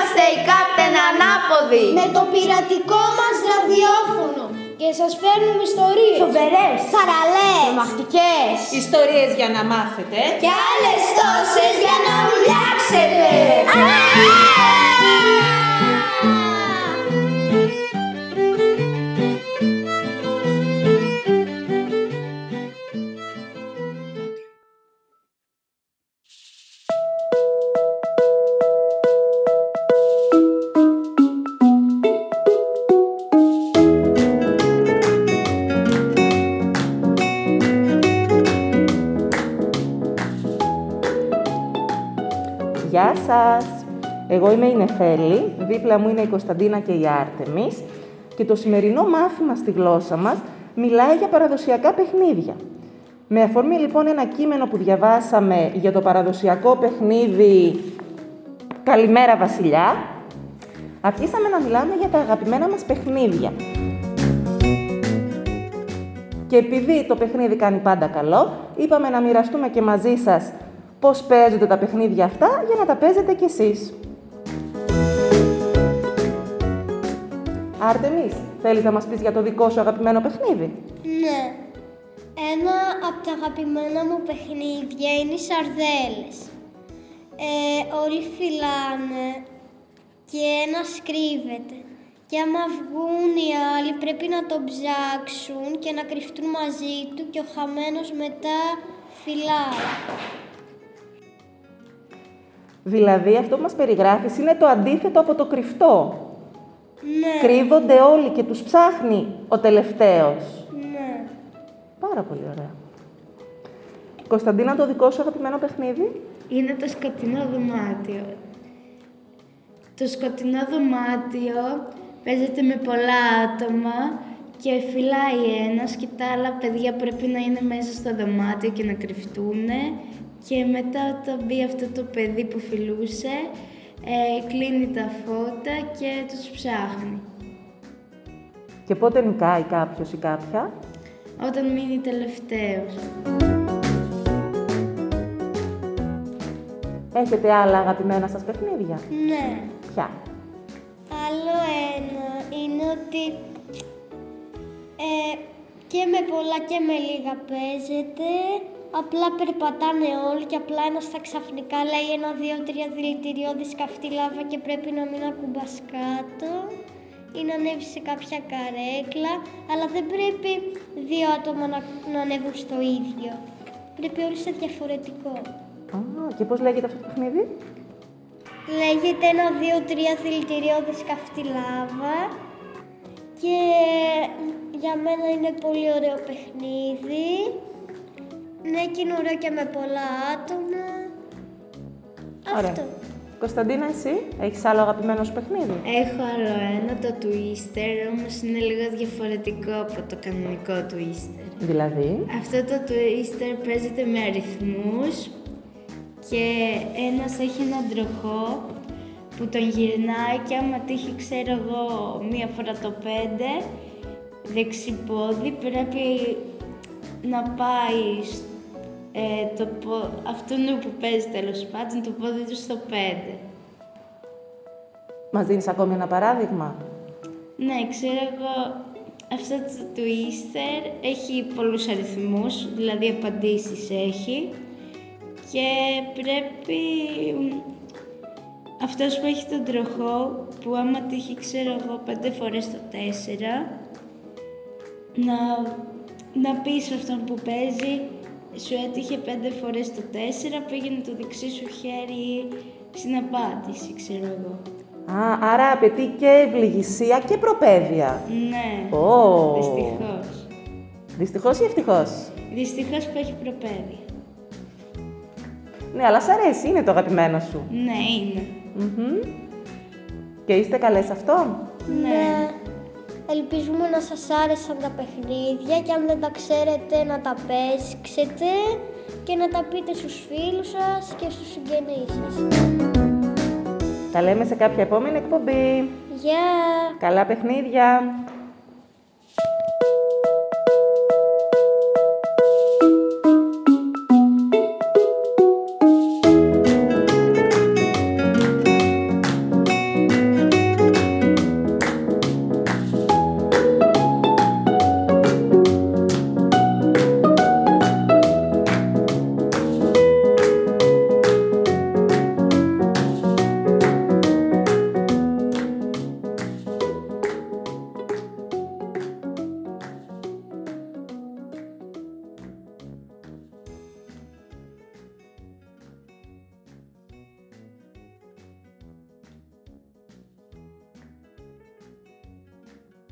είμαστε οι Κάπτεν Ανάποδοι. Με το πειρατικό μας ραδιόφωνο. Και σας φέρνουμε ιστορίες. Φοβερές, σαραλές. Τρομακτικές. Ιστορίες για να μάθετε. Και άλλες τόσες. Γεια σας! Εγώ είμαι η Νεφέλη, δίπλα μου είναι η Κωνσταντίνα και η Άρτεμις και το σημερινό μάθημα στη γλώσσα μας μιλάει για παραδοσιακά παιχνίδια. Με αφορμή λοιπόν ένα κείμενο που διαβάσαμε για το παραδοσιακό παιχνίδι «Καλημέρα Βασιλιά», αρχίσαμε να μιλάμε για τα αγαπημένα μας παιχνίδια. Και επειδή το παιχνίδι κάνει πάντα καλό, είπαμε να μοιραστούμε και μαζί σας πώς παίζονται τα παιχνίδια αυτά για να τα παίζετε κι εσείς. Άρτεμις, θέλεις να μας πεις για το δικό σου αγαπημένο παιχνίδι; Ναι. Ένα από τα αγαπημένα μου παιχνίδια είναι οι σαρδέλες. Ε, όλοι φυλάνε και ένας κρύβεται. Και άμα βγουν οι άλλοι πρέπει να τον ψάξουν και να κρυφτούν μαζί του και ο χαμένος μετά φυλάει. Δηλαδή, αυτό που μας περιγράφεις είναι το αντίθετο από το κρυφτό. Ναι, Κρύβονται όλοι και τους ψάχνει ο τελευταίος. ναι. Πάρα πολύ ωραία. Κωνσταντίνα, το δικό σου αγαπημένο παιχνίδι; Είναι το σκοτεινό δωμάτιο. Το σκοτεινό δωμάτιο παίζεται με πολλά άτομα και φυλάει ένας και τα άλλα παιδιά πρέπει να είναι μέσα στο δωμάτιο και να κρυφτούν και μετά όταν μπει αυτό το παιδί που φιλούσε ε, κλείνει τα φώτα και τους ψάχνει. Και πότε νικάει κάποιος ή κάποια; Όταν μείνει τελευταίος. Έχετε άλλα αγαπημένα σας παιχνίδια; Ναι. Ποια; Άλλο ένα είναι ότι ε, και με πολλά και με λίγα παίζεται. Απλά περπατάνε όλοι και απλά ένας θα ξαφνικά λέει ένα, δύο, τρία δηλητηριώδη καυτή λάβα και πρέπει να μην ακουμπάς κάτω ή να ανέβεις σε κάποια καρέκλα, αλλά δεν πρέπει δύο άτομα να, να ανέβουν στο ίδιο. Πρέπει όλοι σε διαφορετικό. Α, και πώς λέγεται αυτό το παιχνίδι; Λέγεται ένα, δύο, τρία δηλητηριώδη καυτή λάβα και για μένα είναι πολύ ωραίο παιχνίδι. Ναι, και είναι ωραίο και με πολλά άτομα. Ωραία. Αυτό. Κωνσταντίνα, εσύ έχεις άλλο αγαπημένο σου παιχνίδι; Έχω άλλο ένα, το Twister, όμως είναι λίγο διαφορετικό από το κανονικό Twister. Δηλαδή; Αυτό το Twister παίζεται με αριθμούς και ένας έχει έναν τροχό που τον γυρνάει και άμα τύχει, ξέρω εγώ, μία φορά το πέντε, δεξιπόδι, πρέπει να πάει σ- ε, το πο... αυτόν που παίζει τέλος πάντων το πόδι τους στο πέντε. Μας δίνεις ακόμη ένα παράδειγμα; Ναι, ξέρω εγώ, αυτό το Twister έχει πολλούς αριθμούς, δηλαδή απαντήσεις έχει και πρέπει μ, αυτός που έχει τον τροχό, που άμα τύχει, ξέρω εγώ, πέντε φορές το τέσσερα, να, να πεις σε αυτόν που παίζει, σου έτυχε πέντε φορές το τέσσερα, πήγαινε το δεξί σου χέρι στην απάντηση, ξέρω εγώ. Α, άρα απαιτεί και ευληγησία και προπαίδεια. Ναι, Ω. δυστυχώς. Δυστυχώς ή ευτυχώς; Δυστυχώς που έχει προπαίδεια. Ναι, αλλά σ' αρέσει, είναι το αγαπημένο σου. Ναι, είναι. Μμμ. Και είστε καλές σε αυτό; Ναι. Ελπίζουμε να σας άρεσαν τα παιχνίδια και αν δεν τα ξέρετε να τα παίξετε και να τα πείτε στους φίλους σας και στους συγγενείς σας. Τα λέμε σε κάποια επόμενη εκπομπή. Γεια! Καλά παιχνίδια.